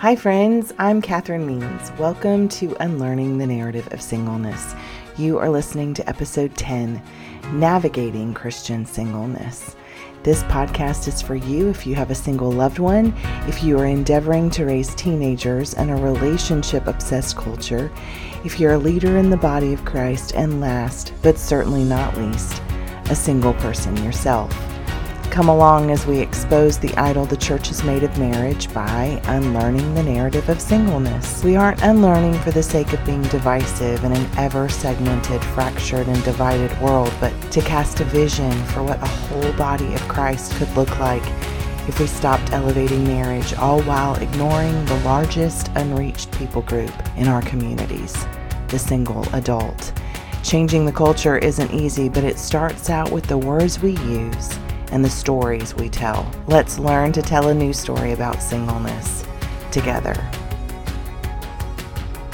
Hi, friends. I'm Kathryn Means. Welcome to Unlearning the Narrative of Singleness. You are listening to episode 10 Navigating Christian Singleness. This podcast is for you if you have a single loved one, if you are endeavoring to raise teenagers in a relationship obsessed culture, if you're a leader in the body of Christ, and last, but certainly not least, a single person yourself. Come along as we expose the idol the church has made of marriage by unlearning the narrative of singleness. We aren't unlearning for the sake of being divisive in an ever segmented, fractured, and divided world, but to cast a vision for what a whole body of Christ could look like if we stopped elevating marriage, all while ignoring the largest unreached people group in our communities the single adult. Changing the culture isn't easy, but it starts out with the words we use and the stories we tell. Let's learn to tell a new story about singleness together.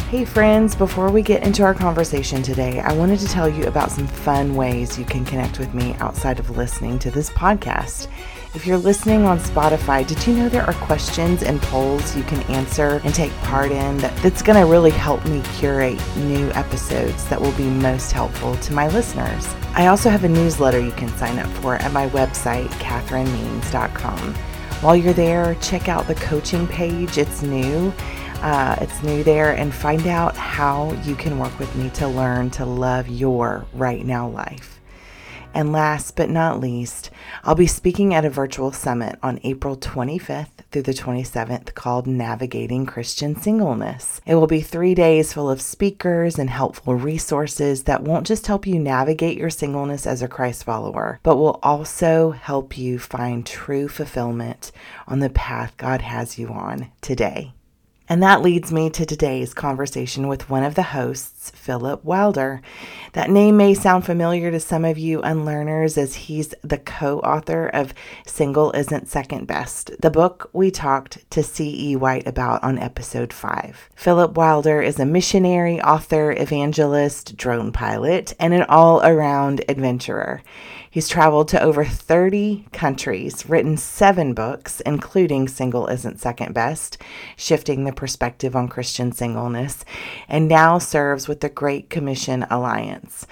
Hey, friends, before we get into our conversation today, I wanted to tell you about some fun ways you can connect with me outside of listening to this podcast. If you're listening on Spotify, did you know there are questions and polls you can answer and take part in that, that's going to really help me curate new episodes that will be most helpful to my listeners? I also have a newsletter you can sign up for at my website, kathrynmeans.com. While you're there, check out the coaching page. It's new. Uh, it's new there and find out how you can work with me to learn to love your right now life. And last but not least, I'll be speaking at a virtual summit on April 25th through the 27th called Navigating Christian Singleness. It will be three days full of speakers and helpful resources that won't just help you navigate your singleness as a Christ follower, but will also help you find true fulfillment on the path God has you on today. And that leads me to today's conversation with one of the hosts, Philip Wilder. That name may sound familiar to some of you unlearners as he's the co author of Single Isn't Second Best, the book we talked to C.E. White about on episode 5. Philip Wilder is a missionary, author, evangelist, drone pilot, and an all around adventurer. He's traveled to over 30 countries, written seven books, including Single Isn't Second Best, Shifting the Perspective on Christian Singleness, and now serves with the Great Commission Alliance.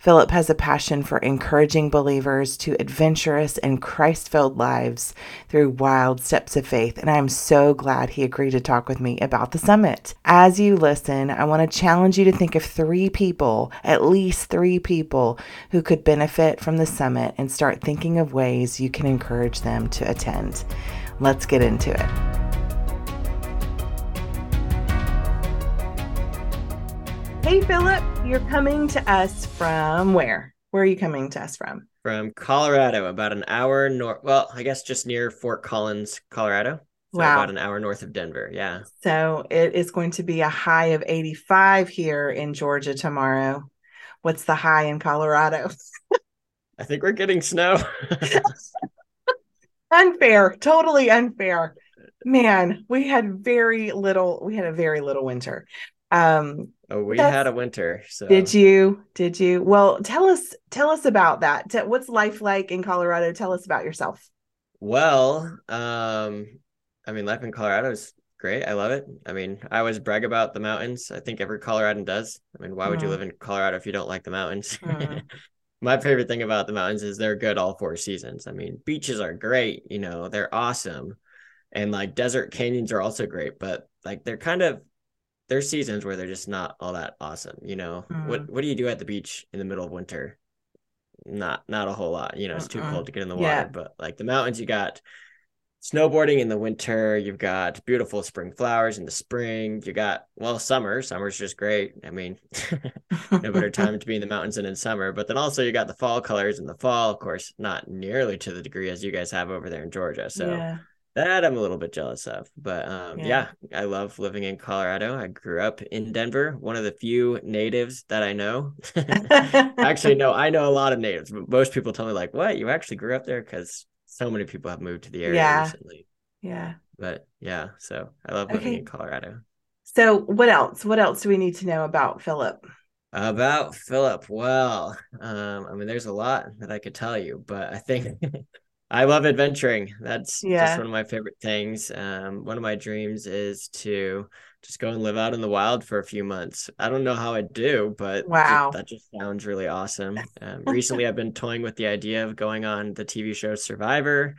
Philip has a passion for encouraging believers to adventurous and Christ filled lives through wild steps of faith, and I am so glad he agreed to talk with me about the summit. As you listen, I want to challenge you to think of three people, at least three people, who could benefit from the summit and start thinking of ways you can encourage them to attend. Let's get into it. Hey, Philip, you're coming to us from where? Where are you coming to us from? From Colorado, about an hour north. Well, I guess just near Fort Collins, Colorado. So wow. About an hour north of Denver. Yeah. So it is going to be a high of 85 here in Georgia tomorrow. What's the high in Colorado? I think we're getting snow. unfair. Totally unfair. Man, we had very little, we had a very little winter. Um, Oh, we had a winter. So did you? Did you? Well, tell us tell us about that. What's life like in Colorado? Tell us about yourself. Well, um, I mean, life in Colorado is great. I love it. I mean, I always brag about the mountains. I think every Coloradan does. I mean, why would you live in Colorado if you don't like the mountains? Mm. My favorite thing about the mountains is they're good all four seasons. I mean, beaches are great, you know, they're awesome. And like desert canyons are also great, but like they're kind of there's seasons where they're just not all that awesome. You know, mm. what what do you do at the beach in the middle of winter? Not not a whole lot. You know, it's too cold to get in the water. Yeah. But like the mountains, you got snowboarding in the winter. You've got beautiful spring flowers in the spring. You got well summer. Summer's just great. I mean, no better time to be in the mountains than in summer. But then also you got the fall colors in the fall. Of course, not nearly to the degree as you guys have over there in Georgia. So. Yeah that I'm a little bit jealous of. But um, yeah. yeah. I love living in Colorado. I grew up in Denver, one of the few natives that I know. actually, no, I know a lot of natives, but most people tell me, like, what? You actually grew up there? Because so many people have moved to the area yeah. recently. Yeah. But yeah, so I love living okay. in Colorado. So, what else? What else do we need to know about Philip? About Philip, well, um, I mean, there's a lot that I could tell you, but I think I love adventuring. That's Yeah. just one of my favorite things. Um, one of my dreams is to just go and live out in the wild for a few months. I don't know how I do, but Wow. that just sounds really awesome. Um, recently, I've been toying with the idea of going on the TV show Survivor.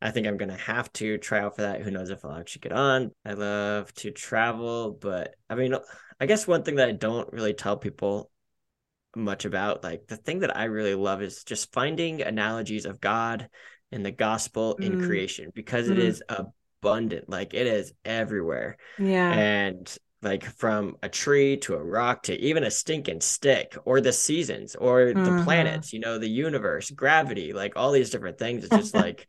I think I'm gonna have to try out for that. Who knows if I'll actually get on? I love to travel, but I mean, I guess one thing that I don't really tell people much about, like the thing that I really love is just finding analogies of God and the gospel in Mm. creation because it Mm. is abundant, like it is everywhere. Yeah. And like from a tree to a rock to even a stinking stick or the seasons or the Mhm. planets, you know, the universe, gravity, like all these different things. It's just like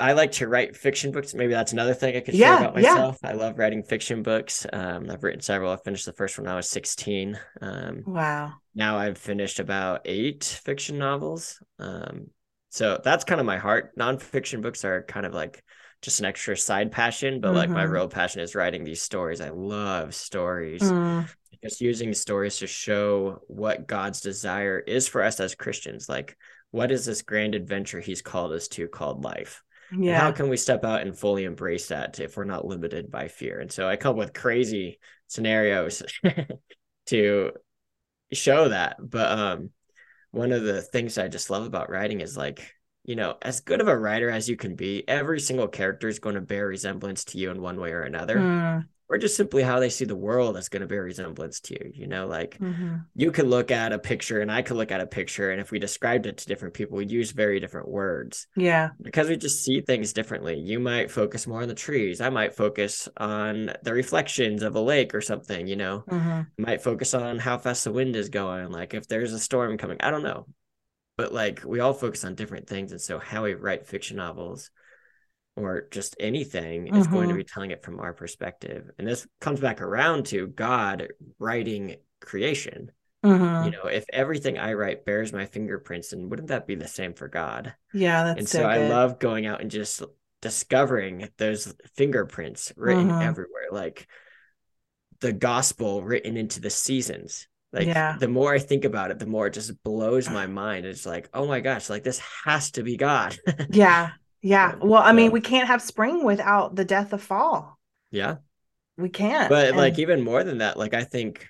I like to write fiction books. Maybe that's another thing I could Yeah, share about yeah. myself. I love writing fiction books. Um, I've written several. I finished the first one when I was 16. Um, Wow. now I've finished about eight fiction novels. Um, so that's kind of my heart. Nonfiction books are kind of like just an extra side passion, but like my Mhm. real passion is writing these stories. I love stories. Mm. Just using stories to show what God's desire is for us as Christians. Like, what is this grand adventure He's called us to called life? And how can we step out and fully embrace that if we're not limited by fear? And so I come up with crazy scenarios to show that. But um one of the things I just love about writing is like, you know, as good of a writer as you can be, every single character is going to bear resemblance to you in one way or another. Mm. Or just simply how they see the world is going to bear resemblance to you. You know, like Mhm. you could look at a picture and I could look at a picture, and if we described it to different people, we'd use very different words Yeah. because we just see things differently. You might focus more on the trees. I might focus on the reflections of a lake or something, you know. Mhm. Might focus on how fast the wind is going, like if there's a storm coming. I don't know. But like we all focus on different things. And so how we write fiction novels or just anything is going to Mhm. be telling it from our perspective. And this comes back around to God writing creation. Mhm. You know, if everything I write bears my fingerprints, then wouldn't that be the same for God? Yeah, that's and so, so, I love going out and just discovering those fingerprints written Mhm. everywhere, like the gospel written into the seasons. Like Yeah. the more I think about it, the more it just blows my mind. It's like, oh my gosh, like this has to be God. Yeah. Yeah. Well, I mean, we can't have spring without the death of fall. yeah. We can't. But like even more than that, like I think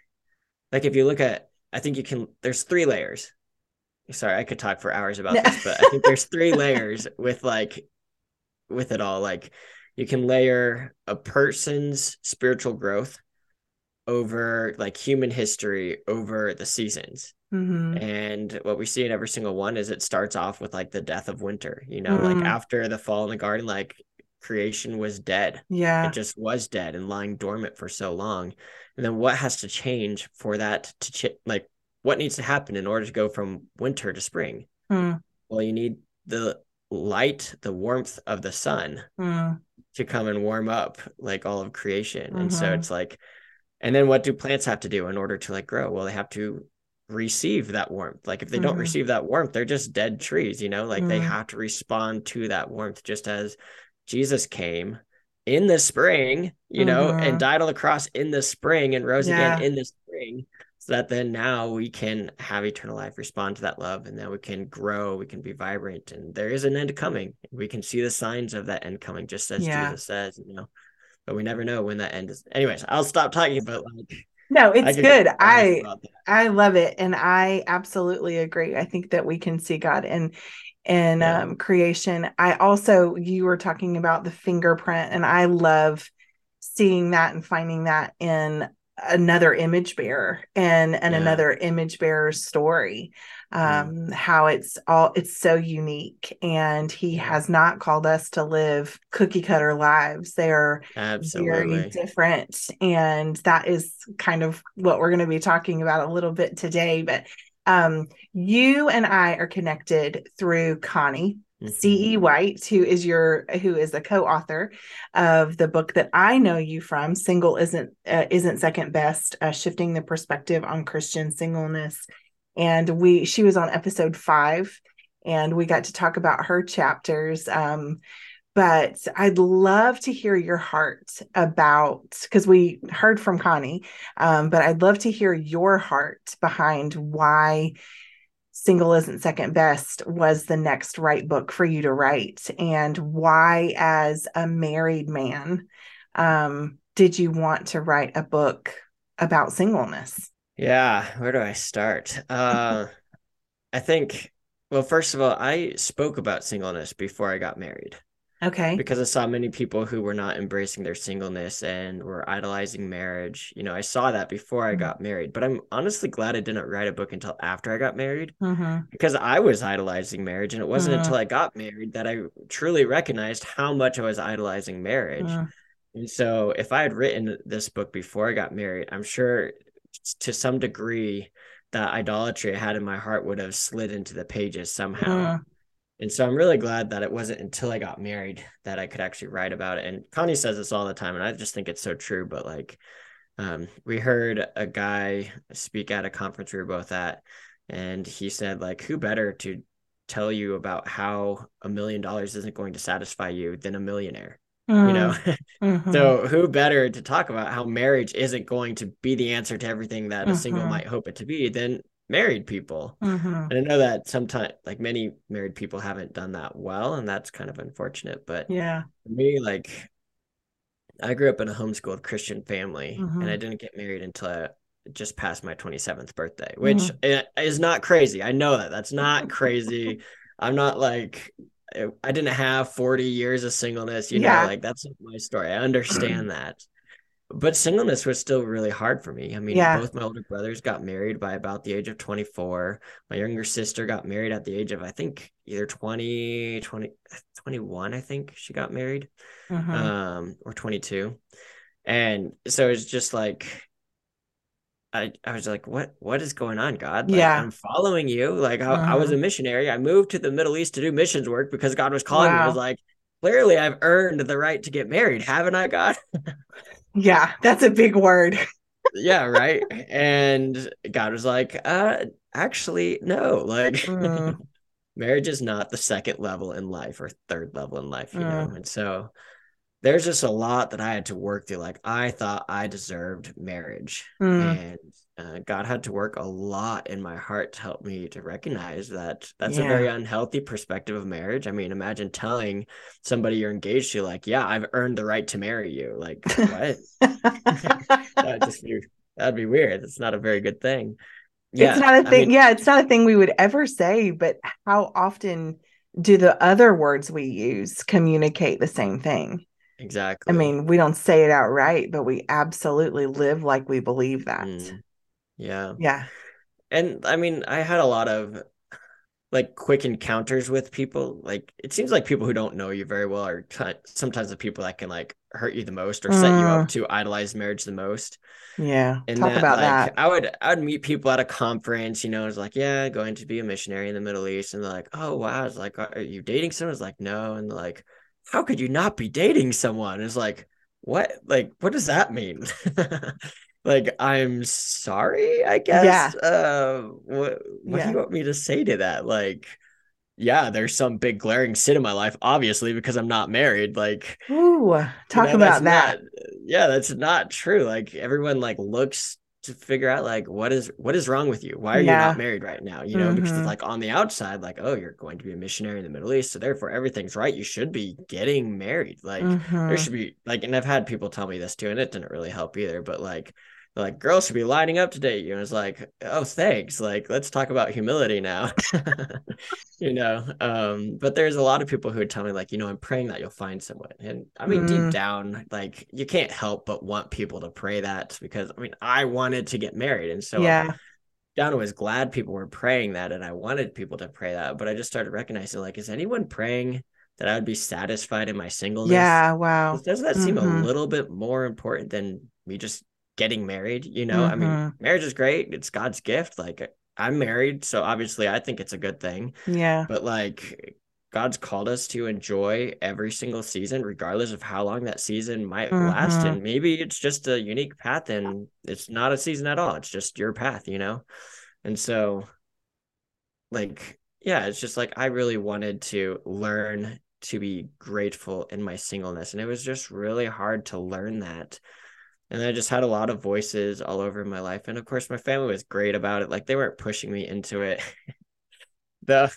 like if you look at I think you can there's three layers. Sorry, I could talk for hours about this, but I think there's three layers with like with it all. Like you can layer a person's spiritual growth over like human history over the seasons. Mhm. And what we see in every single one is it starts off with like the death of winter, you know, like Mm. after the fall in the garden, like creation was dead Yeah. it just was dead and lying dormant for so long and then what has to change for that to ch- like what needs to happen in order to go from winter to spring Mm. well you need the light the warmth of the sun Mm. to come and warm up like all of creation and so Mhm. it's like and then what do plants have to do in order to like grow well they have to receive that warmth like if they don't Mhm. receive that warmth they're just dead trees you know like they Mm. have to respond to that warmth just as jesus came in the spring you know Mhm. and died on the cross in the spring and rose Yeah. again in the spring so that then now we can have eternal life respond to that love and then we can grow we can be vibrant and there is an end coming we can see the signs of that end coming just as Yeah. jesus says you know but we never know when that end is anyways i'll stop talking but like No, it's go good. I. I love it and I absolutely agree. I think that we can see God in in Yeah. um creation. I also you were talking about the fingerprint and I love seeing that and finding that in another image bearer and and Yeah. another image bearer's story Mm. um how it's all it's so unique and he has not called us to live cookie cutter lives they are very absolutely different and that is kind of what we're going to be talking about a little bit today but um you and i are connected through connie. Ce white who is your who is a co-author of the book that i know you from single isn't uh, isn't second best uh, shifting the perspective on christian singleness. And we she was on episode five and we got to talk about her chapters um but I'd love to hear your heart about because we heard from Connie, um, but I'd love to hear your heart behind why Single Isn't Second Best was the next right book for you to write, and why, as a married man, um, did you want to write a book about singleness? Yeah, where do I start? Uh, I think, well, first of all, I spoke about singleness before I got married. Okay. Because I saw many people who were not embracing their singleness and were idolizing marriage. You know, I saw that before I mm-hmm. got married, but I'm honestly glad I didn't write a book until after I got married mm-hmm. because I was idolizing marriage. And it wasn't mm-hmm. until I got married that I truly recognized how much I was idolizing marriage. Mm. And so if I had written this book before I got married, I'm sure to some degree that idolatry I had in my heart would have slid into the pages somehow. And so I'm really glad that it wasn't until I got married that I could actually write about it. And Connie says this all the time, and I just think it's so true. But like, um, we heard a guy speak at a conference we were both at, and he said, like, who better to tell you about how a million dollars isn't going to satisfy you than a millionaire? Mm. You know, mm-hmm. mm-hmm. so who better to talk about how marriage isn't going to be the answer to everything that mm-hmm. a single mm-hmm. might hope it to be than married people. Mm-hmm. And I know that sometimes, like many married people, haven't done that well, and that's kind of unfortunate. But yeah, for me, like I grew up in a homeschooled Christian family, mm-hmm. and I didn't get married until I just past my 27th birthday, which mm-hmm. is not crazy. I know that that's not crazy. I'm not like I didn't have 40 years of singleness, you yeah. know, like that's my story. I understand that but singleness was still really hard for me. I mean, yeah. both my older brothers got married by about the age of 24. My younger sister got married at the age of, I think, either 20, 20 21, I think she got married, mm-hmm. um, or 22. And so it's just like, I, I was like, what what is going on, God? Like, yeah. I'm following you. Like I, I was a mm-hmm. missionary. I moved to the Middle East to do missions work because God was calling wow. me. I was like, clearly I've earned the right to get married, haven't I, God? Yeah, that's a big word. yeah, right. And God was like, uh, actually, no, like mm. marriage is not the second level in life or third level in life, you mm. know. And so there's just a lot that I had to work through. Like I thought I deserved marriage. Mm. And uh, God had to work a lot in my heart to help me to recognize that that's yeah. a very unhealthy perspective of marriage. I mean, imagine telling somebody you're engaged to, like, yeah, I've earned the right to marry you. Like, what? that'd just be that'd be weird. It's not a very good thing. Yeah, it's not a thing. I mean, yeah, it's not a thing we would ever say, but how often do the other words we use communicate the same thing? Exactly. I mean, we don't say it outright, but we absolutely live like we believe that. Mm. Yeah. Yeah. And I mean, I had a lot of like quick encounters with people. Like it seems like people who don't know you very well are t- sometimes the people that can like hurt you the most or set you up mm. to idolize marriage the most. Yeah. And Talk that, about like, that. I would I would meet people at a conference, you know, it's like, yeah, going to be a missionary in the Middle East. And they're like, oh wow. It's like, are you dating someone? It's like, no. And like, how could you not be dating someone? It's like, what? Like, what does that mean? like i'm sorry i guess yeah. uh what what yeah. do you want me to say to that like yeah there's some big glaring sin in my life obviously because i'm not married like Ooh, talk you know, about that not, yeah that's not true like everyone like looks to figure out like what is what is wrong with you why are yeah. you not married right now you know mm-hmm. because it's mm-hmm. like on the outside like oh you're going to be a missionary in the middle east so therefore everything's right you should be getting married like mm-hmm. there should be like and i've had people tell me this too and it didn't really help either but like like girls should be lining up to date you and it's like oh thanks. Like let's talk about humility now. You know um but there's a lot of people who would tell me like you know i'm praying that you'll find someone. And i mean mm. deep down like you can't help but want people to pray that because i mean i wanted to get married. And so yeah. Down was glad people were praying that and i wanted people to pray that but i just started recognizing like is anyone praying that i would be satisfied in my singleness? Yeah wow. Doesn't that seem mm-hmm. a little bit more important than me just getting married you know mm-hmm. i mean mm-hmm. marriage is great it's god's gift like i'm married so obviously i think it's a good thing yeah but like god's called us to enjoy every single season regardless of how long that season might mm-hmm. last and maybe it's just a unique path and it's not a season at all it's just your path you know and so like yeah it's just like i really wanted to learn to be grateful in my singleness and it was just really hard to learn that and I just had a lot of voices all over my life. And of course, my family was great about it. Like they weren't pushing me into it. the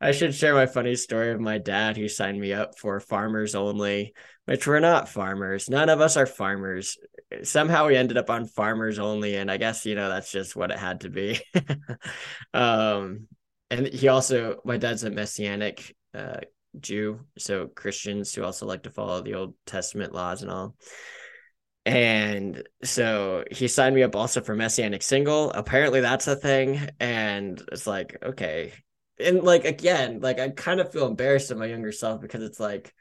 I should share my funny story of my dad who signed me up for farmers only, which we're not farmers. None of us are farmers. Somehow we ended up on farmers only, and I guess you know that's just what it had to be. um, and he also, my dad's a messianic uh, Jew, so Christians who also like to follow the Old Testament laws and all. And so he signed me up also for Messianic Single. Apparently that's a thing. And it's like, okay, and like again, like I kind of feel embarrassed of my younger self because it's like,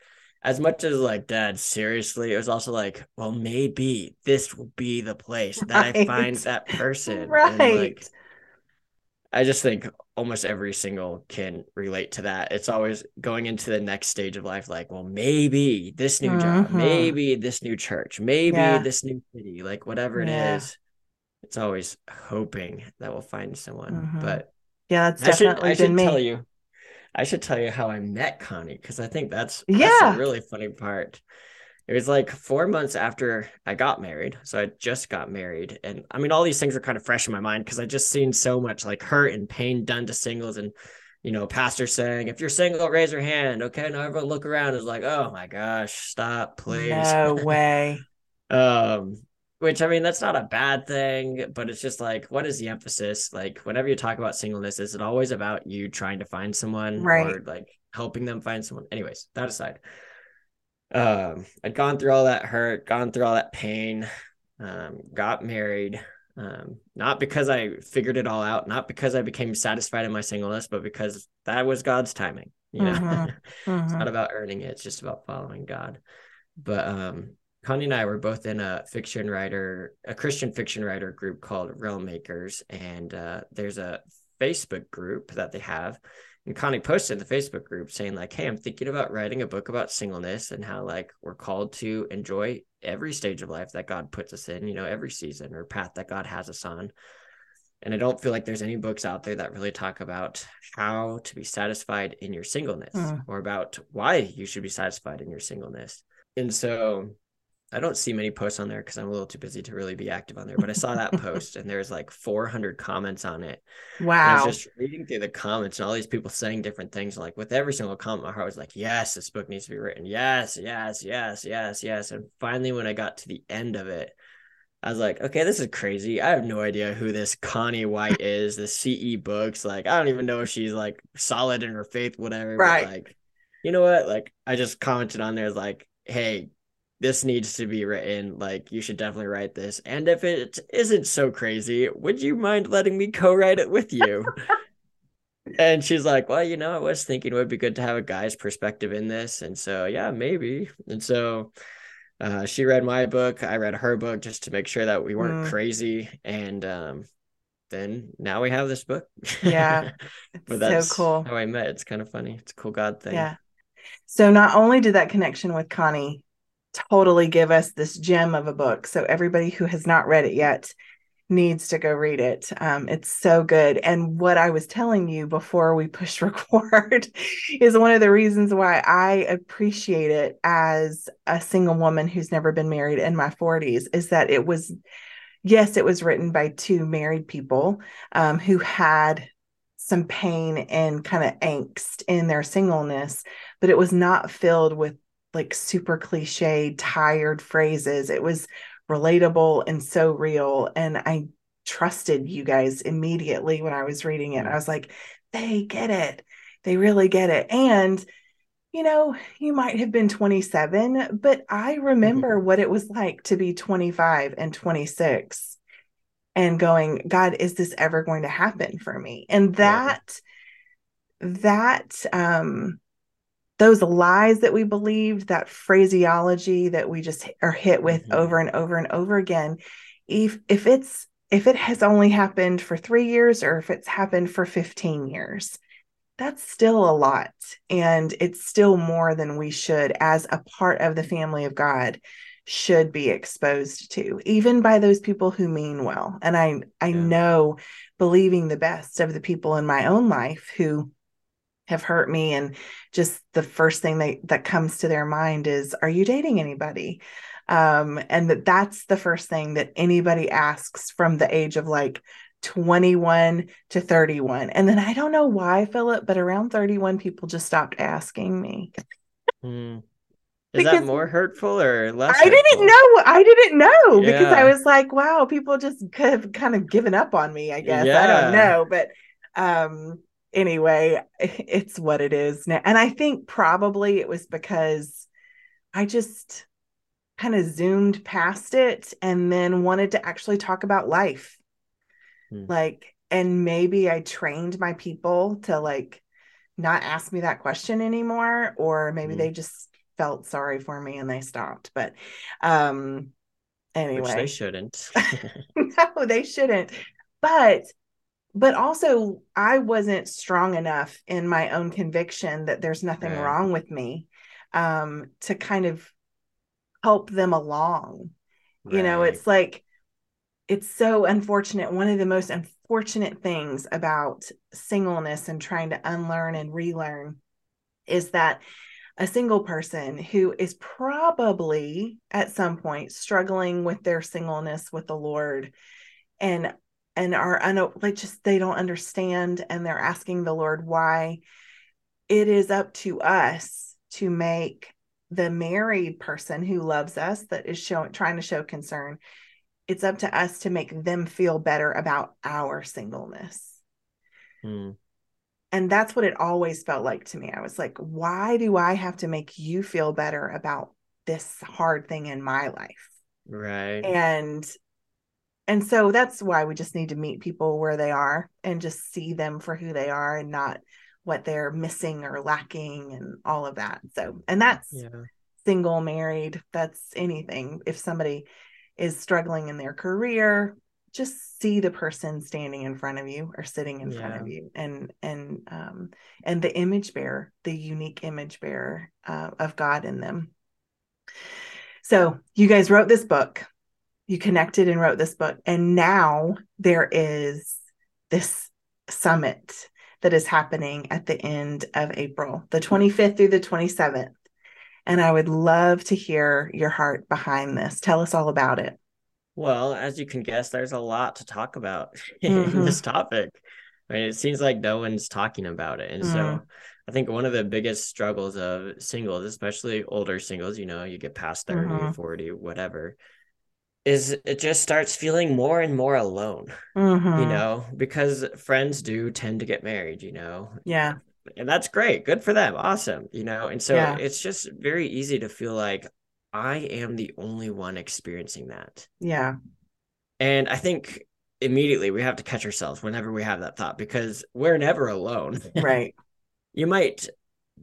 as much as like dad, seriously, it was also like, well, maybe this will be the place that right. I find that person. Right. And like, I just think almost every single can relate to that. It's always going into the next stage of life, like, well, maybe this new job, mm-hmm. maybe this new church, maybe yeah. this new city, like whatever it yeah. is. It's always hoping that we'll find someone. Mm-hmm. But yeah, that's definitely I should, I should me. tell you, I should tell you how I met Connie because I think that's yeah that's a really funny part. It was like four months after I got married, so I just got married, and I mean all these things are kind of fresh in my mind because I just seen so much like hurt and pain done to singles, and you know, pastor saying, "If you're single, raise your hand." Okay, now everyone look around is like, "Oh my gosh, stop, please." No way. um, which I mean, that's not a bad thing, but it's just like, what is the emphasis? Like, whenever you talk about singleness, is it always about you trying to find someone right. or like helping them find someone? Anyways, that aside, um, I'd gone through all that hurt, gone through all that pain, um, got married. Um, not because I figured it all out, not because I became satisfied in my singleness, but because that was God's timing. You know, mm-hmm. it's mm-hmm. not about earning it; it's just about following God. But um, Connie and I were both in a fiction writer, a Christian fiction writer group called Realm Makers, and uh, there's a Facebook group that they have. And Connie posted in the Facebook group saying like, "Hey, I'm thinking about writing a book about singleness and how like we're called to enjoy every stage of life that God puts us in, you know, every season or path that God has us on." And I don't feel like there's any books out there that really talk about how to be satisfied in your singleness mm. or about why you should be satisfied in your singleness. And so I don't see many posts on there because I'm a little too busy to really be active on there. But I saw that post and there's like 400 comments on it. Wow! And I was just reading through the comments and all these people saying different things. Like with every single comment, my heart was like, "Yes, this book needs to be written. Yes, yes, yes, yes, yes." And finally, when I got to the end of it, I was like, "Okay, this is crazy. I have no idea who this Connie White is. The CE books. Like, I don't even know if she's like solid in her faith, whatever. Right? But, like, you know what? Like, I just commented on there like." Hey, this needs to be written. Like, you should definitely write this. And if it isn't so crazy, would you mind letting me co write it with you? and she's like, Well, you know, I was thinking it would be good to have a guy's perspective in this. And so, yeah, maybe. And so, uh, she read my book. I read her book just to make sure that we weren't mm. crazy. And um, then now we have this book. Yeah. but that's so cool. how I met. It's kind of funny. It's a cool God thing. Yeah. So not only did that connection with Connie totally give us this gem of a book. So everybody who has not read it yet needs to go read it. Um, it's so good. And what I was telling you before we push record is one of the reasons why I appreciate it as a single woman who's never been married in my 40s is that it was, yes, it was written by two married people um, who had some pain and kind of angst in their singleness, but it was not filled with like super cliche, tired phrases. It was relatable and so real. And I trusted you guys immediately when I was reading it. I was like, they get it. They really get it. And, you know, you might have been 27, but I remember mm-hmm. what it was like to be 25 and 26 and going, God, is this ever going to happen for me? And that, yeah. that, um, those lies that we believed, that phraseology that we just are hit with mm-hmm. over and over and over again, if if it's if it has only happened for 3 years or if it's happened for 15 years, that's still a lot and it's still more than we should as a part of the family of God should be exposed to even by those people who mean well and i i yeah. know believing the best of the people in my own life who have hurt me and just the first thing that that comes to their mind is are you dating anybody um and that that's the first thing that anybody asks from the age of like 21 to 31. And then I don't know why, Philip, but around 31, people just stopped asking me. Mm. Is because that more hurtful or less? I hurtful? didn't know. I didn't know yeah. because I was like, wow, people just have kind of given up on me, I guess. Yeah. I don't know. But um anyway, it's what it is now. And I think probably it was because I just kind of zoomed past it and then wanted to actually talk about life. Hmm. Like, and maybe I trained my people to like not ask me that question anymore, or maybe hmm. they just felt sorry for me and they stopped. But um anyway. Which they shouldn't. no, they shouldn't. But but also I wasn't strong enough in my own conviction that there's nothing wrong with me um to kind of help them along. Right. You know, it's like it's so unfortunate. One of the most unfortunate things about singleness and trying to unlearn and relearn is that a single person who is probably at some point struggling with their singleness with the Lord and and are un- like just they don't understand and they're asking the Lord why. It is up to us to make the married person who loves us that is showing trying to show concern it's up to us to make them feel better about our singleness. Mm. and that's what it always felt like to me. I was like why do i have to make you feel better about this hard thing in my life? Right. And and so that's why we just need to meet people where they are and just see them for who they are and not what they're missing or lacking and all of that. So, and that's yeah. single, married, that's anything. If somebody is struggling in their career, just see the person standing in front of you or sitting in yeah. front of you and and um and the image bearer the unique image bearer uh, of god in them so you guys wrote this book you connected and wrote this book and now there is this summit that is happening at the end of April, the 25th through the 27th. And I would love to hear your heart behind this. Tell us all about it. Well, as you can guess, there's a lot to talk about mm-hmm. in this topic. I mean, it seems like no one's talking about it. And mm-hmm. so I think one of the biggest struggles of singles, especially older singles, you know, you get past 30, mm-hmm. 40, whatever, is it just starts feeling more and more alone mm-hmm. you know because friends do tend to get married you know yeah and that's great good for them awesome you know and so yeah. it's just very easy to feel like i am the only one experiencing that yeah and i think immediately we have to catch ourselves whenever we have that thought because we're never alone right you might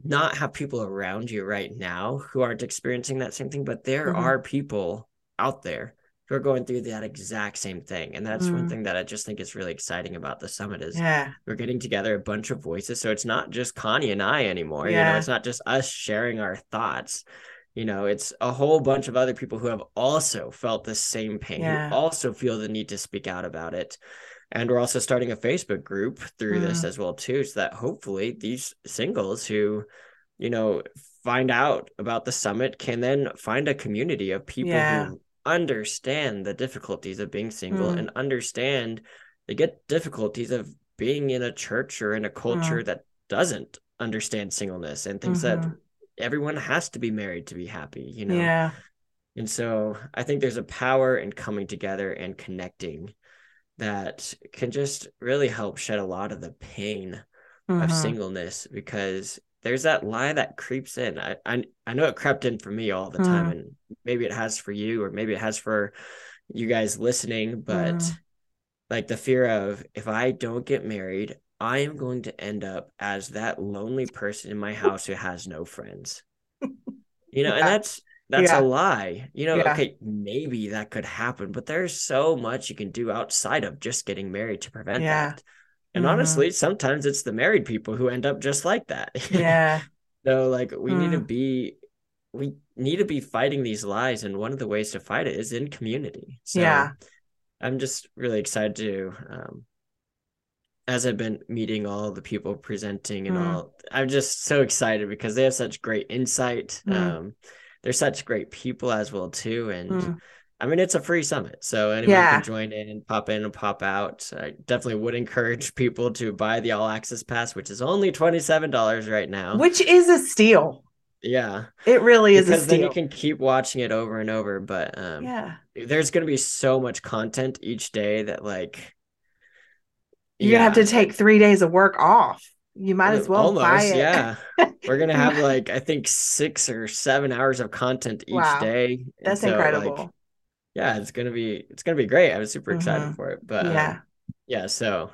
not have people around you right now who aren't experiencing that same thing but there mm-hmm. are people out there who are going through that exact same thing. And that's mm. one thing that I just think is really exciting about the summit is yeah. we're getting together a bunch of voices. So it's not just Connie and I anymore. Yeah. You know, it's not just us sharing our thoughts. You know, it's a whole bunch of other people who have also felt the same pain, yeah. who also feel the need to speak out about it. And we're also starting a Facebook group through mm. this as well too, so that hopefully these singles who, you know, find out about the summit can then find a community of people yeah. who understand the difficulties of being single mm. and understand they get difficulties of being in a church or in a culture mm. that doesn't understand singleness and thinks mm-hmm. that everyone has to be married to be happy, you know? Yeah. And so I think there's a power in coming together and connecting that can just really help shed a lot of the pain mm-hmm. of singleness because there's that lie that creeps in. I, I I know it crept in for me all the time, mm. and maybe it has for you, or maybe it has for you guys listening. But mm. like the fear of if I don't get married, I am going to end up as that lonely person in my house who has no friends. You know, yeah. and that's that's yeah. a lie. You know, yeah. okay, maybe that could happen, but there's so much you can do outside of just getting married to prevent that. And mm-hmm. honestly, sometimes it's the married people who end up just like that. Yeah. so like we mm. need to mm. be we need to be fighting these lies and one of the ways to fight it is in community. So yeah. I'm just really excited to um as I've been meeting all the people presenting and mm. all I'm just so excited because they have such great insight. Mm. Um they're such great people as well too and mm. I mean, it's a free summit, so anyone yeah. can join in, pop in and pop out. I definitely would encourage people to buy the all access pass, which is only twenty seven dollars right now, which is a steal. Yeah, it really is because then you can keep watching it over and over. But um, yeah, there's going to be so much content each day that like you're yeah. gonna have to take three days of work off. You might as well Almost, buy it. Yeah, we're gonna have like I think six or seven hours of content each wow. day. That's so, incredible. Like, yeah, it's gonna be it's gonna be great. I was super excited mm-hmm. for it. But yeah, um, yeah. So,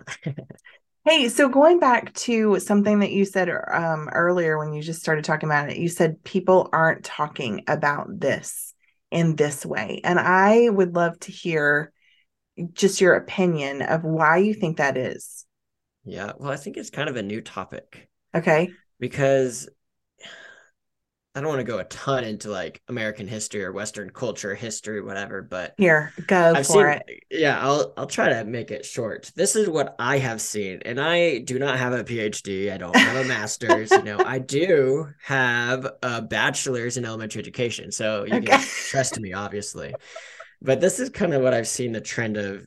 hey, so going back to something that you said um, earlier when you just started talking about it, you said people aren't talking about this in this way, and I would love to hear just your opinion of why you think that is. Yeah, well, I think it's kind of a new topic. Okay. Because I don't want to go a ton into like American history or Western culture history, whatever, but here, go I've for seen, it. Yeah, I'll I'll try to make it short. This is what I have seen, and I do not have a PhD. I don't have a master's. you know, I do have a bachelor's in elementary education, so you okay. can trust me, obviously. But this is kind of what I've seen the trend of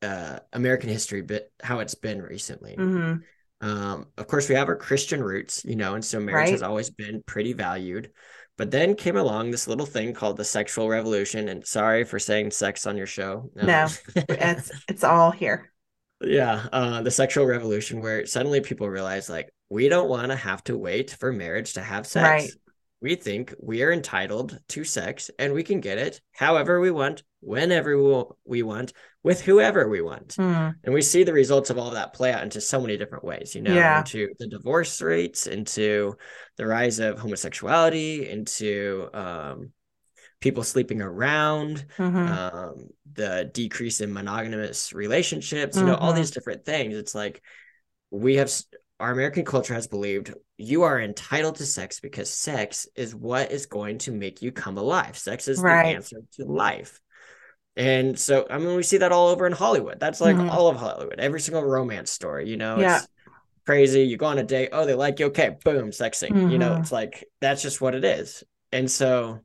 uh, American history, but how it's been recently. Mm-hmm. Um, of course, we have our Christian roots, you know, and so marriage right. has always been pretty valued. But then came along this little thing called the sexual revolution. And sorry for saying sex on your show. Um, no, it's it's all here. Yeah, uh, the sexual revolution, where suddenly people realize like we don't want to have to wait for marriage to have sex. Right. We think we are entitled to sex and we can get it however we want, whenever we want, with whoever we want. Mm. And we see the results of all of that play out into so many different ways, you know, yeah. into the divorce rates, into the rise of homosexuality, into um, people sleeping around, mm-hmm. um, the decrease in monogamous relationships, you know, mm-hmm. all these different things. It's like we have our American culture has believed you are entitled to sex because sex is what is going to make you come alive. Sex is right. the answer to life. And so, I mean, we see that all over in Hollywood. That's like mm-hmm. all of Hollywood, every single romance story, you know, yeah. it's crazy. You go on a date, oh, they like you. Okay, boom, sexing. Mm-hmm. You know, mm-hmm. it's like that's just what it is. And so,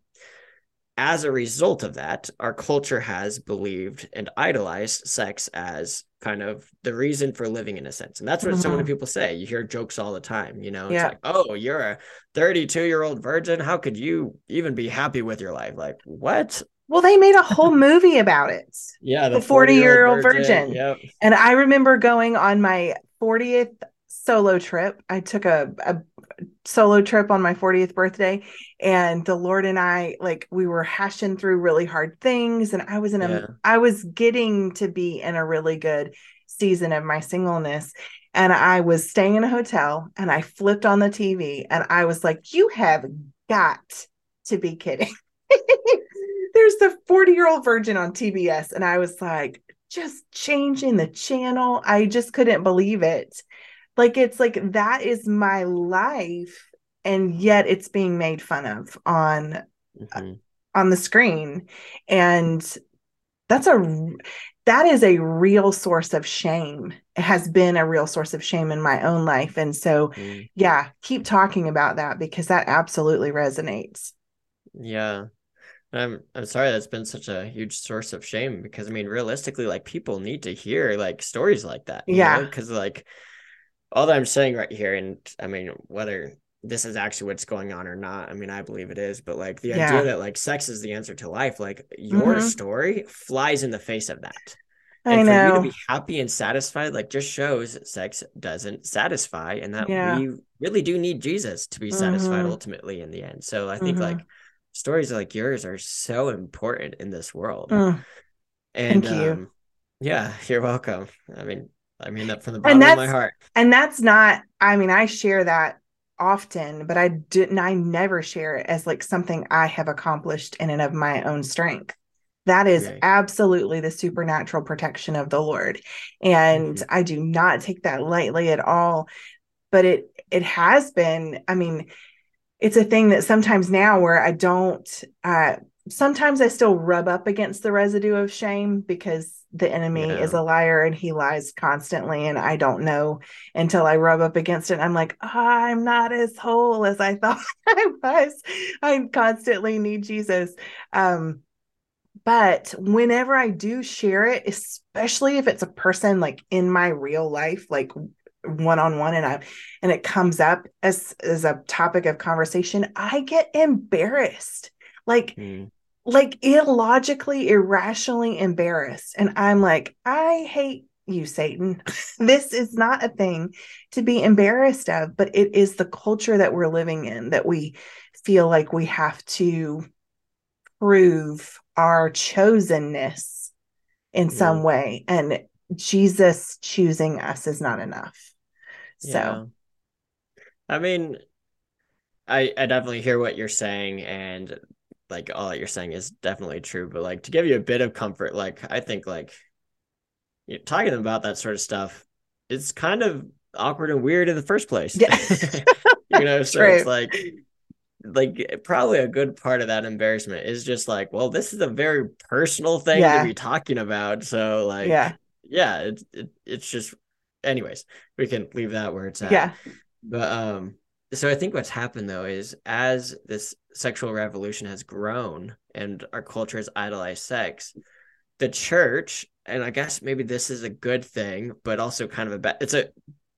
as a result of that, our culture has believed and idolized sex as kind of the reason for living in a sense. And that's what mm-hmm. so many mm-hmm. people say. You hear jokes all the time, you know, it's yeah. like, oh, you're a 32 year old virgin. How could you even be happy with your life? Like, what? Well, they made a whole movie about it. Yeah, the 40 year old virgin. virgin. Yep. And I remember going on my 40th solo trip. I took a, a solo trip on my 40th birthday and the lord and i like we were hashing through really hard things and i was in a yeah. I was getting to be in a really good season of my singleness and i was staying in a hotel and i flipped on the tv and i was like you have got to be kidding there's the 40 year old virgin on TBS. And I was like, just changing the channel. I just couldn't believe it. Like, it's like that is my life. And yet it's being made fun of on mm-hmm. on the screen. And that's a that is a real source of shame. It has been a real source of shame in my own life. And so, mm. yeah, keep talking about that because that absolutely resonates. Yeah. I'm I'm sorry that's been such a huge source of shame because I mean realistically like people need to hear like stories like that. Yeah. Because like all that I'm saying right here, and I mean whether this is actually what's going on or not, I mean I believe it is, but like the yeah. idea that like sex is the answer to life, like your mm-hmm. story flies in the face of that. And I for know. you to be happy and satisfied, like just shows sex doesn't satisfy, and that yeah. we really do need Jesus to be satisfied mm-hmm. ultimately in the end. So I think mm-hmm. like stories like yours are so important in this world. Mm. And Thank you. Um, yeah, you're welcome. I mean, I mean that from the bottom of my heart. And that's not, I mean, I share that often, but I didn't, I never share it as like something I have accomplished in and of my own strength. That is absolutely the supernatural protection of the Lord. And mm-hmm. I do not take that lightly at all. But it it has been, I mean, it's a thing that sometimes now where I don't uh sometimes I still rub up against the residue of shame because the enemy yeah. is a liar and he lies constantly and I don't know until I rub up against it. I'm like, oh, I'm not as whole as I thought I was. I constantly need Jesus. Um but whenever I do share it, especially if it's a person like in my real life, like one on one, and I and it comes up as as a topic of conversation, I get embarrassed, like mm. Like illogically, irrationally embarrassed, and I'm like, I hate you, Satan. this is not a thing to be embarrassed of, but it is the culture that we're living in that we feel like we have to prove our chosenness in some way. And Jesus choosing us is not enough. So, yeah. I mean, I, I definitely hear what you're saying. And like all that you're saying is definitely true. But like to give you a bit of comfort, like I think like you know, talking about that sort of stuff, it's kind of awkward and weird in the first place. Yeah. you know, so True. it's like like probably a good part of that embarrassment is just like, well, this is a very personal thing yeah. to be talking about. So like yeah, yeah, it's it, it's just anyways, we can leave that where it's at. Yeah. But um so I think what's happened though is as this sexual revolution has grown and our culture has idolized sex, the church, and I guess maybe this is a good thing, but also kind of a bad it's a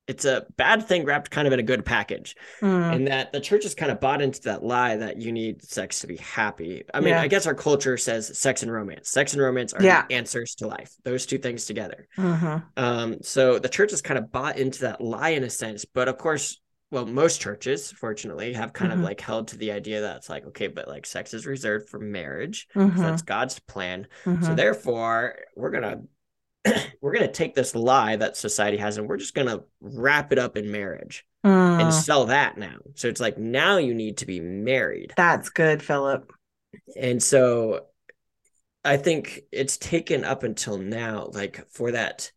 it's a bad thing wrapped kind of in a good package mm. in that the church has kind of bought into that lie that you need sex to be happy i mean yeah. i guess our culture says sex and romance sex and romance are yeah. answers to life those two things together mm-hmm. um, so the church has kind of bought into that lie in a sense but of course well most churches fortunately have kind mm-hmm. of like held to the idea that it's like okay but like sex is reserved for marriage mm-hmm. that's god's plan so mm-hmm. therefore we're gonna we're going to take this lie that society has and we're just going to wrap it up in marriage mm. and sell that now. So it's like now you need to be married. That's good, Philip. And so I think it's taken up until now, like for that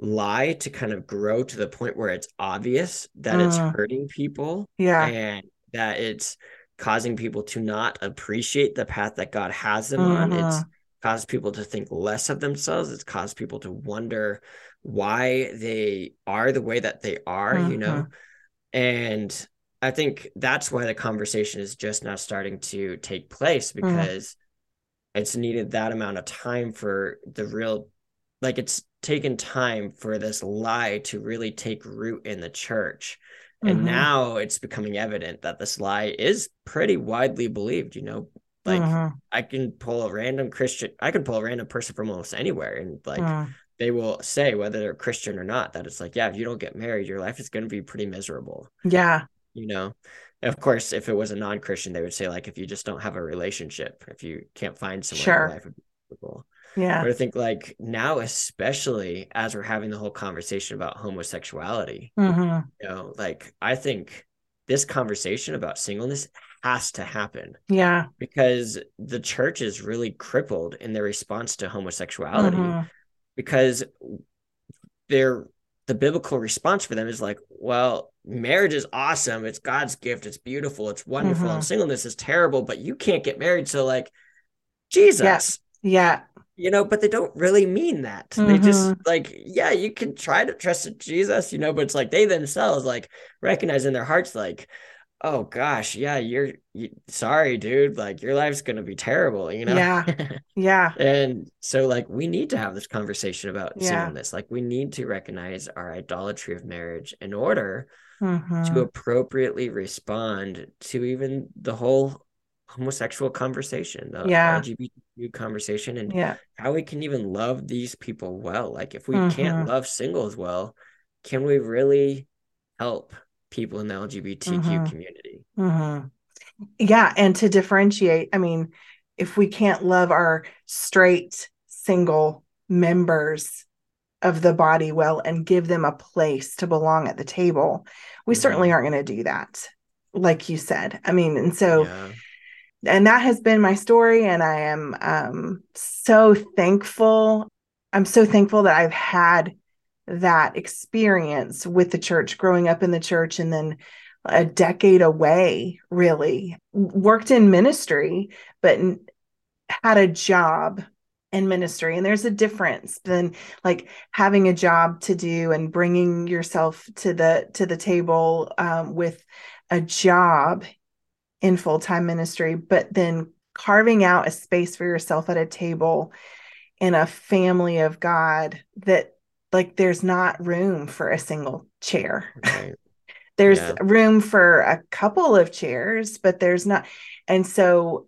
lie to kind of grow to the point where it's obvious that mm. it's hurting people. Yeah. And that it's causing people to not appreciate the path that God has them on. It's mm-hmm caused people to think less of themselves. It's caused people to wonder why they are the way that they are, mm-hmm. you know? Mm-hmm. And I think that's why the conversation is just now starting to take place mm-hmm. because it's needed that amount of time for the real, like, it's taken time for this lie to really take root in the church. And mm-hmm. now it's becoming evident that this lie is pretty widely believed. You know, like uh-huh. I can pull a random Christian, I can pull a random person from almost anywhere, and like uh-huh. they will say whether they're Christian or not that it's like, yeah, if you don't get married, your life is going to be pretty miserable. Yeah, you know. And of course, if it was a non-Christian, they would say like, if you just don't have a relationship, if you can't find someone, sure. life would be miserable. Yeah. But I think like now, especially as we're having the whole conversation about homosexuality, mm-hmm. you know, like I think this conversation about singleness has to happen. Yeah. Because the church is really crippled in their response to homosexuality mm-hmm. because they're the biblical response for them is like, well, marriage is awesome. It's God's gift. It's beautiful. It's wonderful. Mm-hmm. And singleness is terrible, but you can't get married. So, like, Jesus. Yeah. yeah. You know, but they don't really mean that. Mm-hmm. They just like, yeah, you can try to trust Jesus, you know, but it's like they themselves like recognize in their hearts, like, oh gosh, yeah, you're you, sorry, dude. Like your life's gonna be terrible, you know? Yeah. Yeah. and so like we need to have this conversation about yeah. singleness. Like we need to recognize our idolatry of marriage in order mm-hmm. to appropriately respond to even the whole homosexual conversation, the yeah. Conversation, and yeah. how we can even love these people well. Like if we mm-hmm. can't love singles well, can we really help people in the LGBTQ mm-hmm. community. Mm-hmm. Yeah. And to differentiate, I mean, if we can't love our straight single members of the body well and give them a place to belong at the table, we mm-hmm. certainly aren't going to do that, like you said. I mean, and so. Yeah. And that has been my story, and I am um, so thankful. I'm so thankful that I've had that experience with the church, growing up in the church, and then a decade away, really worked in ministry, but had a job in ministry. And there's a difference than like having a job to do and bringing yourself to the to the table um, with a job in full time ministry, but then carving out a space for yourself at a table in a family of God that like there's not room for a single chair. Right. there's yeah. room for a couple of chairs, but there's not. And so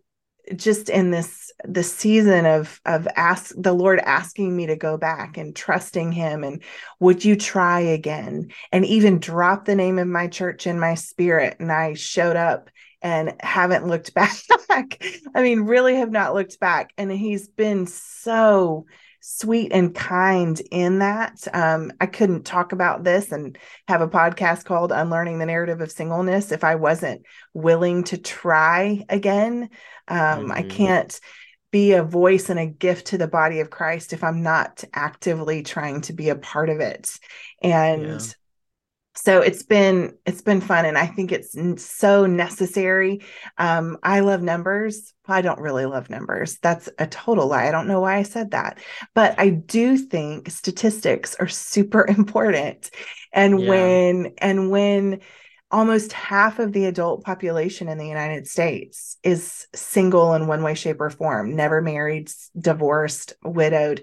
just in this the season of of ask the lord asking me to go back and trusting him and would you try again and even drop the name of my church in my spirit and i showed up and haven't looked back i mean really have not looked back and he's been so sweet and kind in that. Um, I couldn't talk about this and have a podcast called Unlearning the Narrative of Singleness if I wasn't willing to try again. Um, mm-hmm. I can't be a voice and a gift to the body of Christ if I'm not actively trying to be a part of it. And yeah so it's been it's been fun and i think it's so necessary. Um i love numbers. I don't really love numbers. That's a total lie. I don't know why i said that. But i do think statistics are super important. And yeah. when and when almost half of the adult population in the united states is single in one way shape or form never married divorced widowed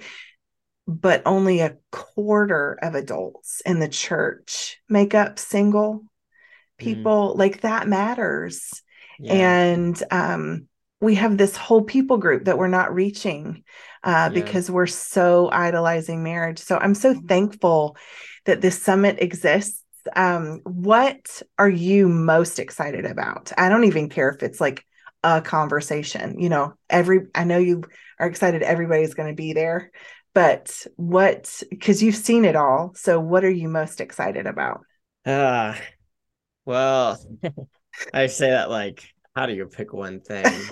but only a quarter of adults in the church make up single people. Mm. Like that matters. Yeah. And um, we have this whole people group that we're not reaching uh, yeah. because we're so idolizing marriage. So I'm so thankful that this summit exists. Um, what are you most excited about? I don't even care if it's like a conversation. You know, every I know you are excited everybody's going to be there, but what because you've seen it all so what are you most excited about? Uh well i say that like how do you pick one thing?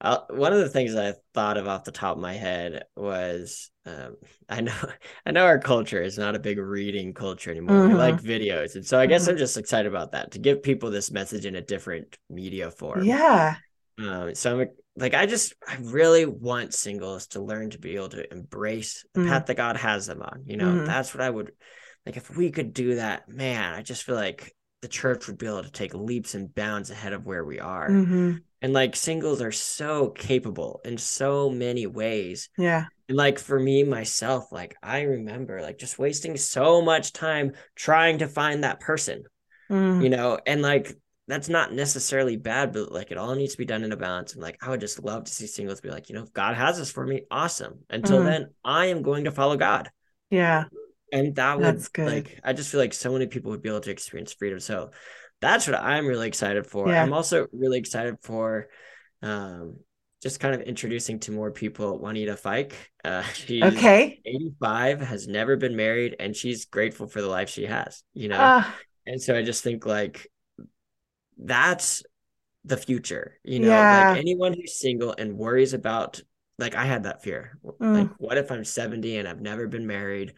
Uh, one of the things i thought of off the top of my head was um, i know i know our culture is not a big reading culture anymore. Mm-hmm. we like videos and so i guess mm-hmm. i'm just excited about that to give people this message in a different media form. Yeah. Um, so i'm like I just I really want singles to learn to be able to embrace the mm path that God has them on. You know, mm that's what I would like if we could do that, man, I just feel like the church would be able to take leaps and bounds ahead of where we are. Mm-hmm. And like singles are so capable in so many ways. Yeah. And like for me myself, like I remember like just wasting so much time trying to find that person. Mm. You know, and like that's not necessarily bad, but like it all needs to be done in a balance. And like I would just love to see singles be like, you know, if God has this for me, awesome. Until mm. then, I am going to follow God. Yeah. And that would that's good. like I just feel like so many people would be able to experience freedom. So that's what I'm really excited for. Yeah. I'm also really excited for um just kind of introducing to more people Juanita Fike. Uh, she's okay. 85, has never been married, and she's grateful for the life she has, you know? Uh, and so I just think like that's the future you know yeah. like anyone who's single and worries about like i had that fear mm. like what if i'm 70 and i've never been married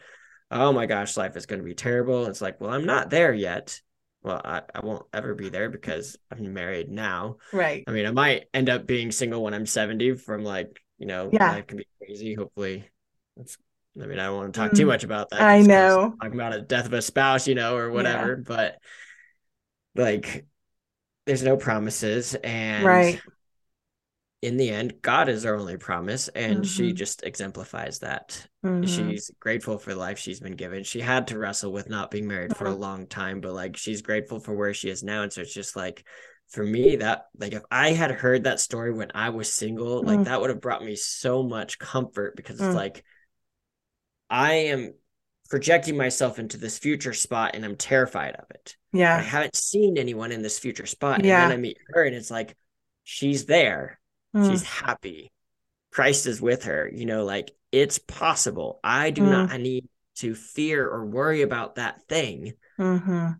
oh my gosh life is going to be terrible it's like well i'm not there yet well I, I won't ever be there because i'm married now right i mean i might end up being single when i'm 70 from like you know yeah life can be crazy hopefully that's I mean, I don't want to talk mm. too much about that. I know. Talking about a death of a spouse, you know, or whatever. Yeah. But like, there's no promises and right in the end god is our only promise and mm-hmm. she just exemplifies that mm-hmm. she's grateful for the life she's been given she had to wrestle with not being married for a mm-hmm. long time but like she's grateful for where she is now and so it's just like for me that like if i had heard that story when i was single like mm. that would have brought me so much comfort because it's mm. like i am projecting myself into this future spot and I'm terrified of it. Yeah. I haven't seen anyone in this future spot. Yeah. And then I meet her and it's like, she's there. Mm. She's happy. Christ is with her. You know, like it's possible. I do mm. not I need to fear or worry about that thing. Mm-hmm.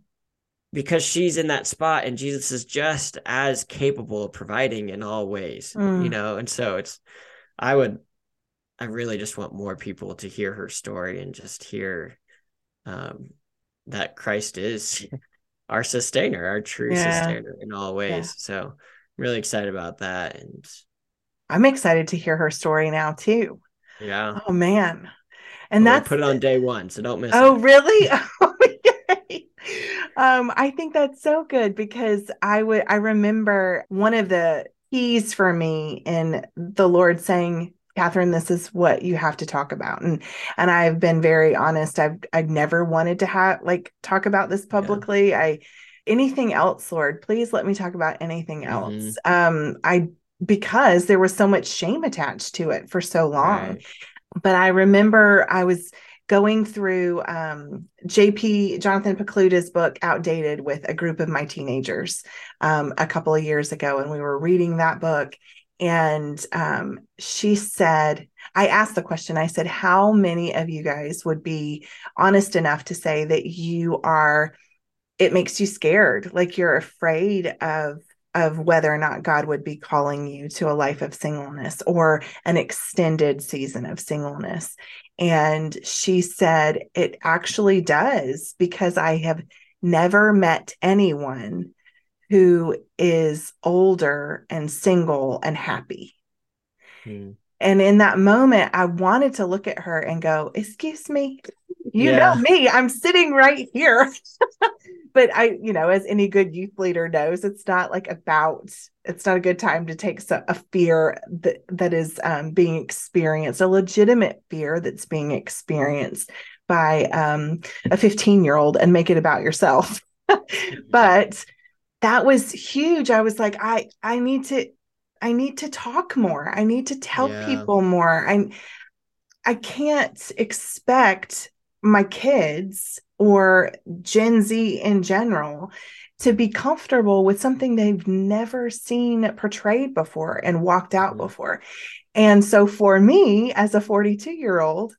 Because she's in that spot and Jesus is just as capable of providing in all ways, mm. you know? And so it's, I would I really just want more people to hear her story and just hear um, that Christ is our sustainer, our true yeah. sustainer in all ways. Yeah. So I'm really excited about that. And I'm excited to hear her story now too. Yeah. Oh man. And well, that's put it on day one, so don't miss oh, it. really? Oh really? um, I think that's so good because I would I remember one of the keys for me in the Lord saying, Kathryn, this is what you have to talk about. And and I've been very honest. I've I've never wanted to have like talk about this publicly. Yeah. I anything else, Lord, please let me talk about anything else. Mm-hmm. Um, I because there was so much shame attached to it for so long. Right. But I remember I was going through um, JP Jonathan Pokluda's book Outdated with a group of my teenagers um, a couple of years ago, and we were reading that book. And um, she said, I asked the question, I said, How many of you guys would be honest enough to say that you are, it makes you scared, like you're afraid of of whether or not God would be calling you to a life of singleness or an extended season of singleness. And she said, It actually does because I have never met anyone who is older and single and happy. Hmm. And in that moment, I wanted to look at her and go, Excuse me, you yeah. know me, I'm sitting right here. but I, you know, as any good youth leader knows, it's not like about, it's not a good time to take a fear that, that is um, being experienced, a legitimate fear that's being experienced by um, a 15 year old and make it about yourself. but that was huge. I was like, I, I need to, I need to talk more. I need to tell yeah. people more. I, I can't expect my kids or Gen Z in general to be comfortable with something they've never seen portrayed before and walked out mm-hmm. before. And so for me, as a 42 year old,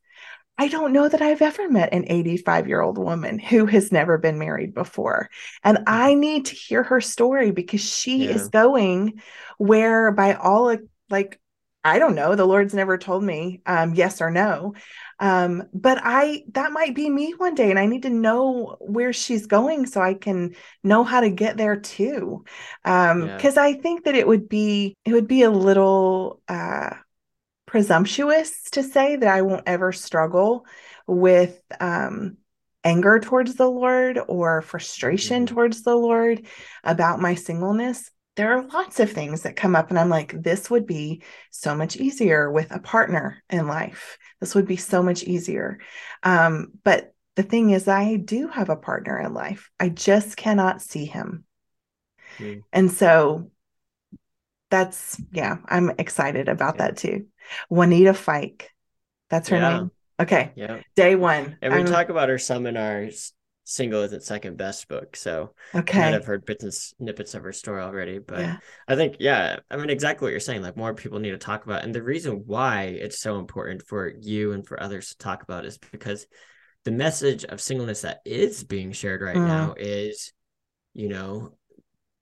I don't know that I've ever met an 85 year old woman who has never been married before. And mm-hmm. I need to hear her story because she yeah. is going where, by all like I don't know. The Lord's never told me um, yes or no. Um, but I that might be me one day, and I need to know where she's going so I can know how to get there too. Um, because yeah. I think that it would be it would be a little uh presumptuous to say that I won't ever struggle with um anger towards the Lord or frustration mm-hmm. towards the Lord about my singleness there are lots of things that come up and i'm like this would be so much easier with a partner in life this would be so much easier um, but the thing is i do have a partner in life i just cannot see him mm. and so that's yeah i'm excited about yeah. that too juanita fike that's her yeah. name okay yeah day one and we I'm, talk about her some in our single isn't second best book. So okay, I've heard bits and snippets of her story already, but yeah. I think yeah, I mean exactly what you're saying. Like more people need to talk about, and the reason why it's so important for you and for others to talk about is because the message of singleness that is being shared right mm. now is, you know,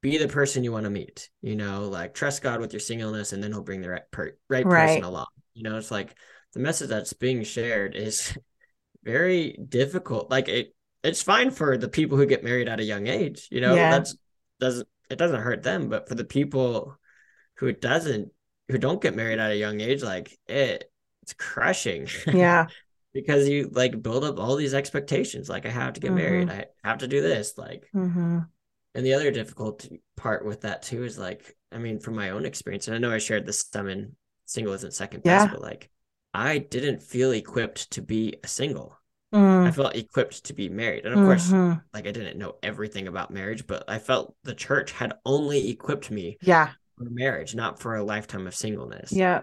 be the person you want to meet. You know, like trust God with your singleness, and then He'll bring the right per- right, right. person along. You know, it's like the message that's being shared is very difficult. Like it it's fine for the people who get married at a young age. You know, yeah. that's doesn't it doesn't hurt them, but for the people who it doesn't who don't get married at a young age, like it it's crushing. Yeah. because you like build up all these expectations. Like I have to get mm-hmm. married, I have to do this. Like mm-hmm. And the other difficult part with that too is like, I mean, from my own experience, and I know I shared this some in single isn't second best, yeah. but like I didn't feel equipped to be a single. Mm. I felt equipped to be married. And of mm-hmm. course, like I didn't know everything about marriage, but I felt the church had only equipped me yeah. for marriage, not for a lifetime of singleness. Yeah.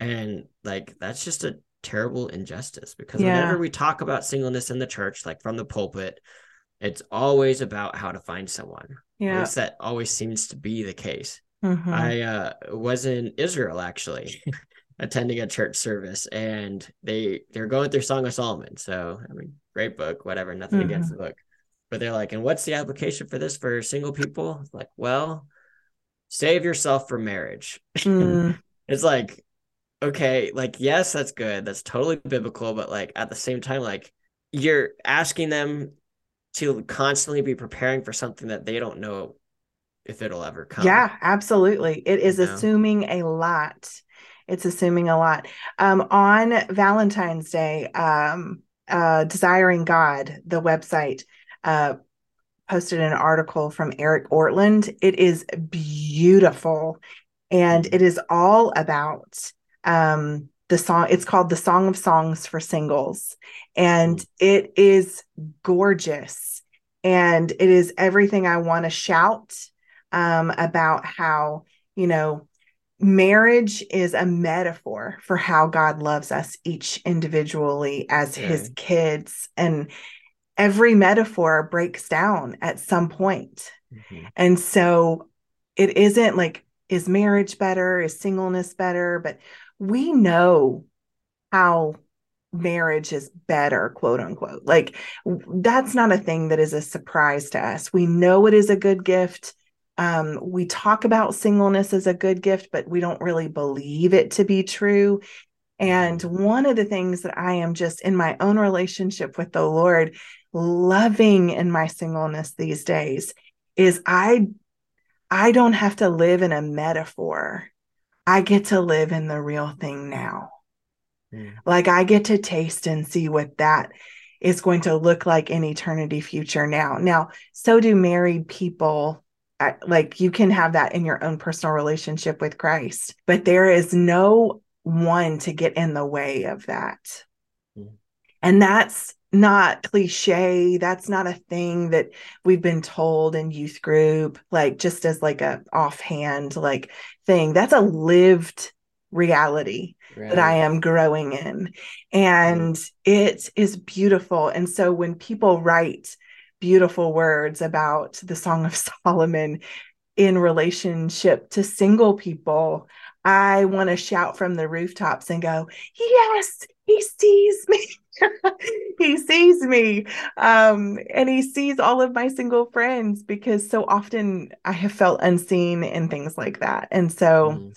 And like that's just a terrible injustice because yeah. whenever we talk about singleness in the church, like from the pulpit, it's always about how to find someone. Yeah. That always seems to be the case. Mm-hmm. I uh, was in Israel actually attending a church service and they they're going through Song of Solomon. So I mean, great book, whatever, nothing mm-hmm. against the book. But they're like, and what's the application for this for single people? It's like, well, save yourself for marriage. Mm. it's like, okay, like, yes, that's good. That's totally biblical, but like at the same time, like you're asking them to constantly be preparing for something that they don't know if it'll ever come. Yeah, absolutely. It is you know? assuming a lot it's assuming a lot. Um, on Valentine's Day, um, uh, Desiring God, the website, uh, posted an article from Eric Ortlund. It is beautiful. and it is all about um, the song. It's called the Song of Songs for Singles, and it is gorgeous, and it is everything I want to shout um, about how you know marriage is a metaphor for how God loves us each individually as okay. his kids and every metaphor breaks down at some point. Mm-hmm. And so it isn't like is marriage better? Is singleness better? But we know how marriage is better, quote unquote. Like that's not a thing that is a surprise to us. We know it is a good gift. Um, we talk about singleness as a good gift, but we don't really believe it to be true. And one of the things that I am just in my own relationship with the Lord, loving in my singleness these days, is I I don't have to live in a metaphor. I get to live in the real thing now. Mm. Like I get to taste and see what that is going to look like in eternity future now. Now, so do married people. Like you can have that in your own personal relationship with Christ, but there is no one to get in the way of that. Mm. And that's not cliche that's not a thing that we've been told in youth group like just as like a offhand like thing that's a lived reality right. that i am growing in and mm. it is beautiful and so when people write beautiful words about the song of solomon in relationship to single people i want to shout from the rooftops and go yes he sees me he sees me um, and he sees all of my single friends because so often i have felt unseen and things like that. And so mm.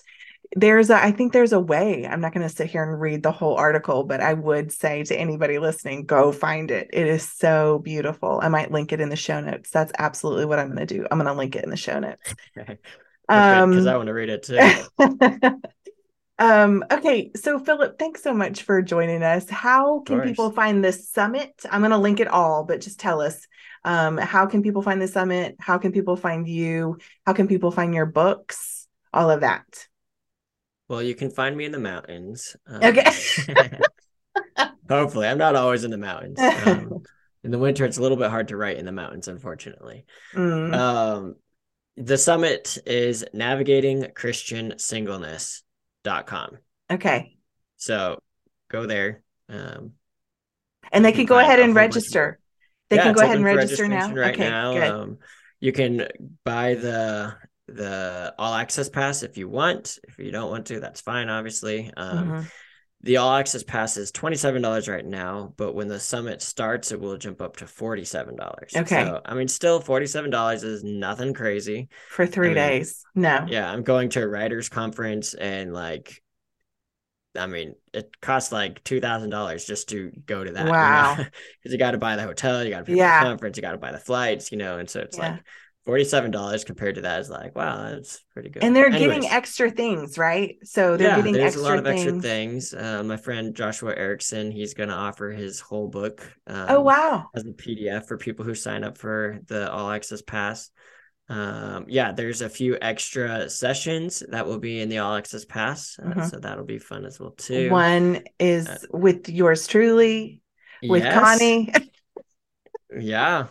there's a i think there's a way i'm not going to sit here and read the whole article but i would say to anybody listening go find it. It is so beautiful. I might link it in the show notes. That's absolutely what i'm going to do. I'm going to link it in the show notes. Because um, i want to read it too Um, okay, so Philip, thanks so much for joining us. How can people find this summit? I'm going to link it all, but just tell us um, how can people find the summit? How can people find you? How can people find your books? All of that. Well, you can find me in the mountains. Um, okay. hopefully, I'm not always in the mountains. Um, in the winter, it's a little bit hard to write in the mountains, unfortunately. Mm. Um, the summit is navigating Christian singleness com. Okay. So go there. Um, and they can go ahead and register. They yeah, can go ahead and register now. Right okay, now, good. Um, you can buy the the all access pass if you want. If you don't want to, that's fine. Obviously, um, mm-hmm. The all access pass is twenty seven dollars right now, but when the summit starts, it will jump up to forty seven dollars. Okay. So I mean, still forty seven dollars is nothing crazy for three I days. No. Yeah, I'm going to a writers conference and like I mean, it costs like two thousand dollars just to go to that. Wow! Because you, you got to buy the hotel, you got to pay yeah. for the conference, you got to buy the flights, you know, and so it's yeah. like forty-seven dollars compared to that is like, wow, that's pretty good. And they're Anyways, getting extra things, right? So they're getting. yeah, getting there's extra a lot of things. extra things. Uh, my friend Joshua Erickson, he's going to offer his whole book. Oh, um, oh wow! As a PDF for people who sign up for the All Access Pass um yeah there's a few extra sessions that will be in the all access pass uh, mm-hmm. so that'll be fun as well too one is uh, with yours truly with yes. connie yeah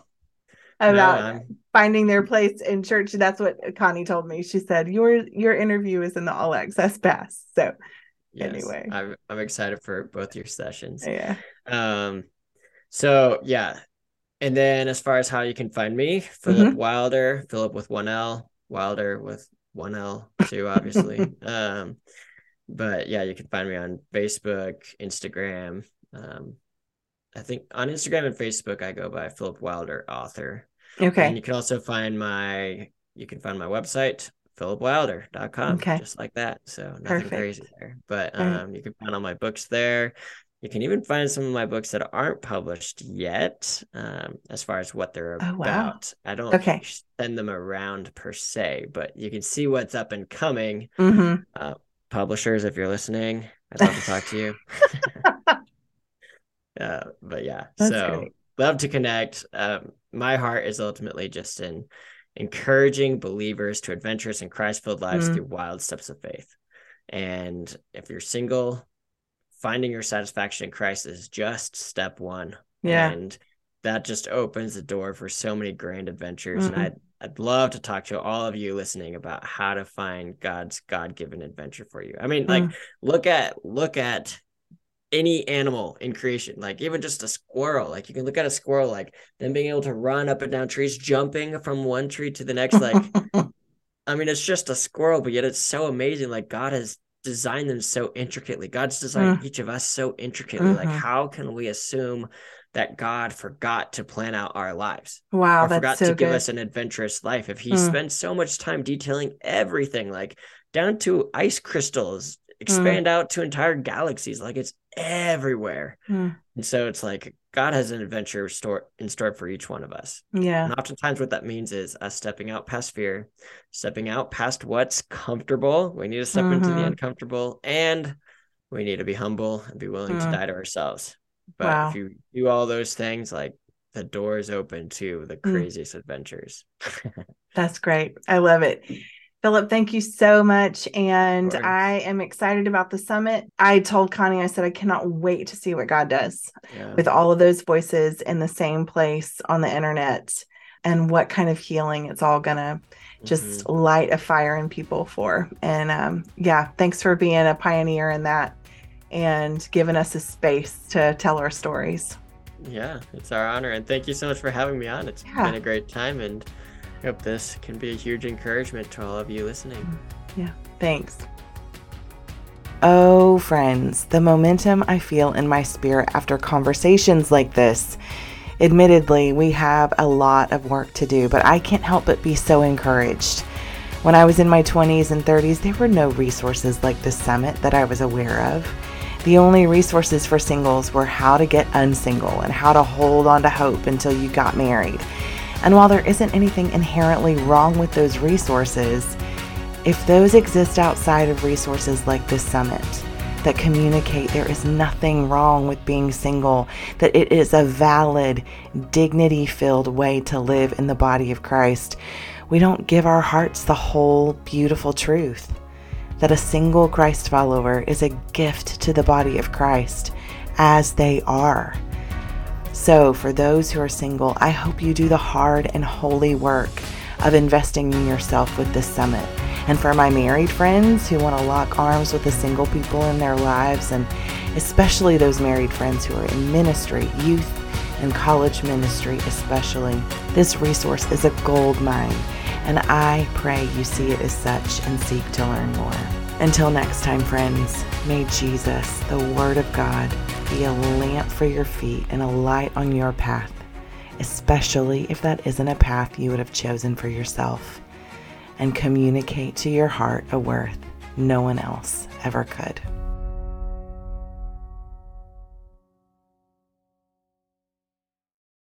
about no, finding their place in church that's what connie told me she said your your interview is in the all access pass so yes, anyway I'm, I'm excited for both your sessions yeah um so yeah and then as far as how you can find me, Philip mm-hmm. Wilder, Philip with one L, Wilder with one L too, obviously. um, but yeah, you can find me on Facebook, Instagram. Um, I think on Instagram and Facebook, I go by Philip Wilder author. Okay. And you can also find my, you can find my website, philipwilder.com, okay. just like that. So nothing Perfect. crazy there. But um, you can find all my books there. You can even find some of my books that aren't published yet, um, as far as what they're oh, about. Wow. I don't okay. send them around per se, but you can see what's up and coming. Mm-hmm. Uh, publishers, if you're listening, I'd love to talk to you. uh, but yeah, That's so great. love to connect. Um, my heart is ultimately just in encouraging believers to adventurous and Christ filled lives Mm. through wild steps of faith. And if you're single, finding your satisfaction in Christ is just step one. Yeah. And that just opens the door for so many grand adventures. Mhm. And I'd I'd love to talk to all of you listening about how to find God's God-given adventure for you. I mean, like Mm. look at look at any animal in creation, like even just a squirrel. Like you can look at a squirrel, like them being able to run up and down trees, jumping from one tree to the next. Like, I mean, it's just a squirrel, but yet it's so amazing. Like God has designed them so intricately. God's designed each of us so intricately. Like, Mhm. how can we assume that God forgot to plan out our lives? wow, or that's forgot so to give us an adventurous life. If he spends so much time detailing everything, like down to ice crystals, expand out to entire galaxies, like it's everywhere. Mm. And so it's like God has an adventure store in store for each one of us. yeah. And oftentimes what that means is us stepping out past fear, stepping out past what's comfortable. We need to step into the Mhm. uncomfortable and we need to be humble and be willing Mm. to die to ourselves. But Wow. if you do all those things, like the door is open to the Mm. craziest adventures. That's great. I love it. Philip, thank you so much. And. I am excited about the summit. I told Connie, I said, I cannot wait to see what God does Yeah. with all of those voices in the same place on the internet and what kind of healing it's all going to just Mhm. light a fire in people for. And um, yeah, thanks for being a pioneer in that and giving us a space to tell our stories. yeah, it's our honor. And thank you so much for having me on. It's Yeah. been a great time and I hope this can be a huge encouragement to all of you listening. Yeah, thanks. Oh, friends, the momentum I feel in my spirit after conversations like this. Admittedly, we have a lot of work to do, but I can't help but be so encouraged. When I was in my 20s and 30s, there were no resources like this summit that I was aware of. The only resources for singles were how to get unsingle and how to hold on to hope until you got married. And while there isn't anything inherently wrong with those resources, if those exist outside of resources like this summit that communicate there is nothing wrong with being single, that it is a valid, dignity filled way to live in the body of Christ, we don't give our hearts the whole beautiful truth that a single Christ follower is a gift to the body of Christ as they are. So, for those who are single, I hope you do the hard and holy work of investing in yourself with this summit. And for my married friends who want to lock arms with the single people in their lives, and especially those married friends who are in ministry, youth, and college ministry, especially, this resource is a gold mine. And I pray you see it as such and seek to learn more. Until next time, friends, may Jesus, the Word of God, be a lamp for your feet and a light on your path, especially if that isn't a path you would have chosen for yourself, and communicate to your heart a worth no one else ever could.